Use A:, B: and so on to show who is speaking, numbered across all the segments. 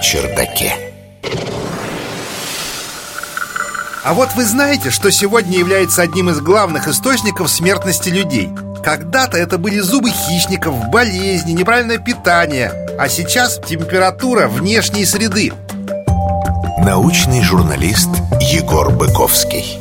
A: чердаке.
B: А вот вы знаете, что сегодня является одним из главных источников смертности людей? Когда-то это были зубы хищников, болезни, неправильное питание А сейчас температура внешней среды
A: Научный журналист Егор Быковский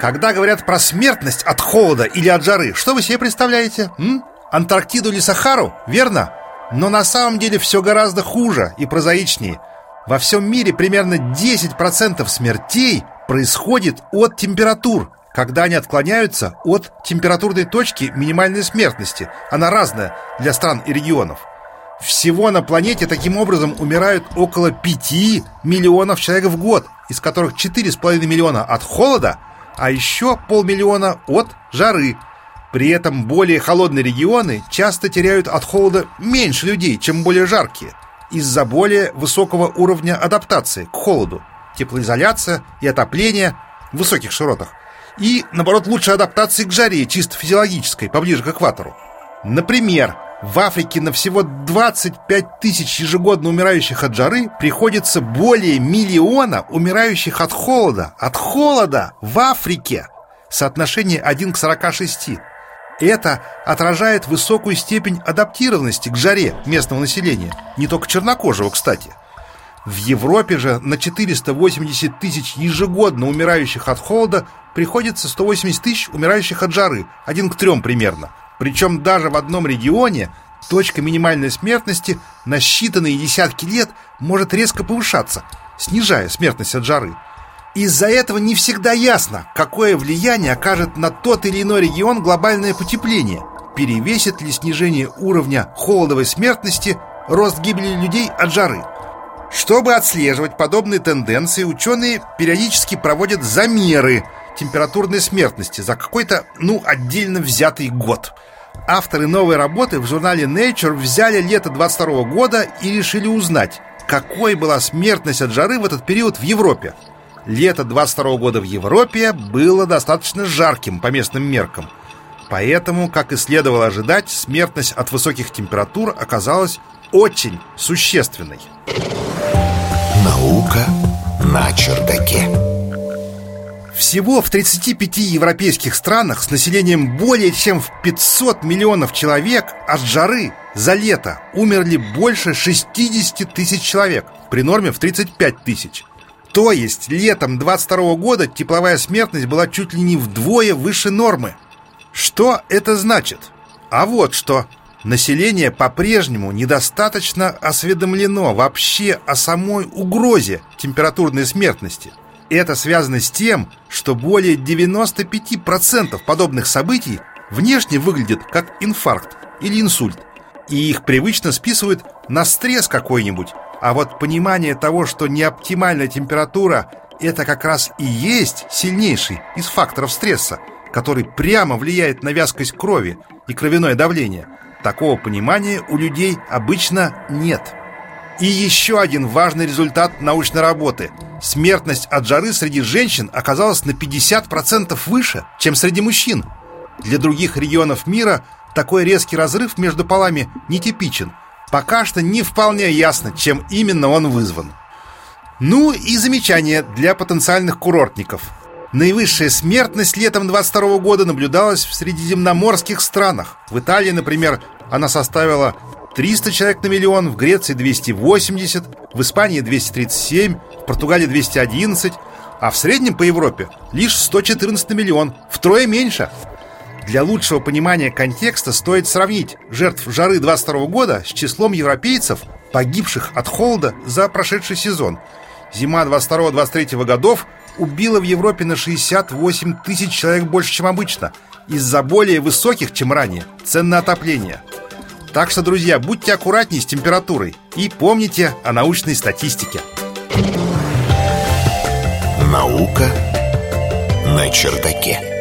B: Когда говорят про смертность от холода или от жары, что вы себе представляете? М? Антарктиду или Сахару, верно? Но на самом деле все гораздо хуже и прозаичнее. Во всем мире примерно 10% смертей происходит от температур, когда они отклоняются от температурной точки минимальной смертности. Она разная для стран и регионов. Всего на планете таким образом умирают около 5 миллионов человек в год, из которых 4,5 миллиона от холода, а еще полмиллиона от жары. При этом более холодные регионы часто теряют от холода меньше людей, чем более жаркие, из-за более высокого уровня адаптации к холоду, теплоизоляция и отопление в высоких широтах, и, наоборот, лучшей адаптации к жаре, чисто физиологической, поближе к экватору. Например, в Африке на всего 25 тысяч ежегодно умирающих от жары приходится более миллиона умирающих от холода. От холода в Африке! Соотношение 1 к 46. Это отражает высокую степень адаптированности к жаре местного населения. Не только чернокожего, кстати. В Европе же на 480 тысяч ежегодно умирающих от холода приходится 180 тысяч умирающих от жары. Один к трем примерно. Причем даже в одном регионе точка минимальной смертности на считанные десятки лет может резко повышаться, снижая смертность от жары. Из-за этого не всегда ясно, какое влияние окажет на тот или иной регион глобальное потепление. Перевесит ли снижение уровня холодовой смертности рост гибели людей от жары? Чтобы отслеживать подобные тенденции, ученые периодически проводят замеры температурной смертности за какой-то, ну, отдельно взятый год. Авторы новой работы в журнале Nature взяли лето 22 года и решили узнать, какой была смертность от жары в этот период в Европе. Лето 22 года в Европе было достаточно жарким по местным меркам. Поэтому, как и следовало ожидать, смертность от высоких температур оказалась очень существенной.
A: Наука на чердаке.
B: Всего в 35 европейских странах с населением более чем в 500 миллионов человек от жары за лето умерли больше 60 тысяч человек при норме в 35 тысяч. То есть летом 22 года тепловая смертность была чуть ли не вдвое выше нормы. Что это значит? А вот что. Население по-прежнему недостаточно осведомлено вообще о самой угрозе температурной смертности – это связано с тем, что более 95% подобных событий внешне выглядят как инфаркт или инсульт, и их привычно списывают на стресс какой-нибудь. А вот понимание того, что неоптимальная температура – это как раз и есть сильнейший из факторов стресса, который прямо влияет на вязкость крови и кровяное давление, такого понимания у людей обычно нет. И еще один важный результат научной работы – смертность от жары среди женщин оказалась на 50% выше, чем среди мужчин. Для других регионов мира такой резкий разрыв между полами нетипичен. Пока что не вполне ясно, чем именно он вызван. Ну и замечание для потенциальных курортников. Наивысшая смертность летом 22 года наблюдалась в средиземноморских странах. В Италии, например, она составила 300 человек на миллион, в Греции 280, в Испании 237, в Португалии 211, а в среднем по Европе лишь 114 на миллион, втрое меньше. Для лучшего понимания контекста стоит сравнить жертв жары 22 года с числом европейцев, погибших от холода за прошедший сезон. Зима 22-23 годов убила в Европе на 68 тысяч человек больше, чем обычно, из-за более высоких, чем ранее, цен на отопление – так что, друзья, будьте аккуратнее с температурой и помните о научной статистике.
A: Наука на чердаке.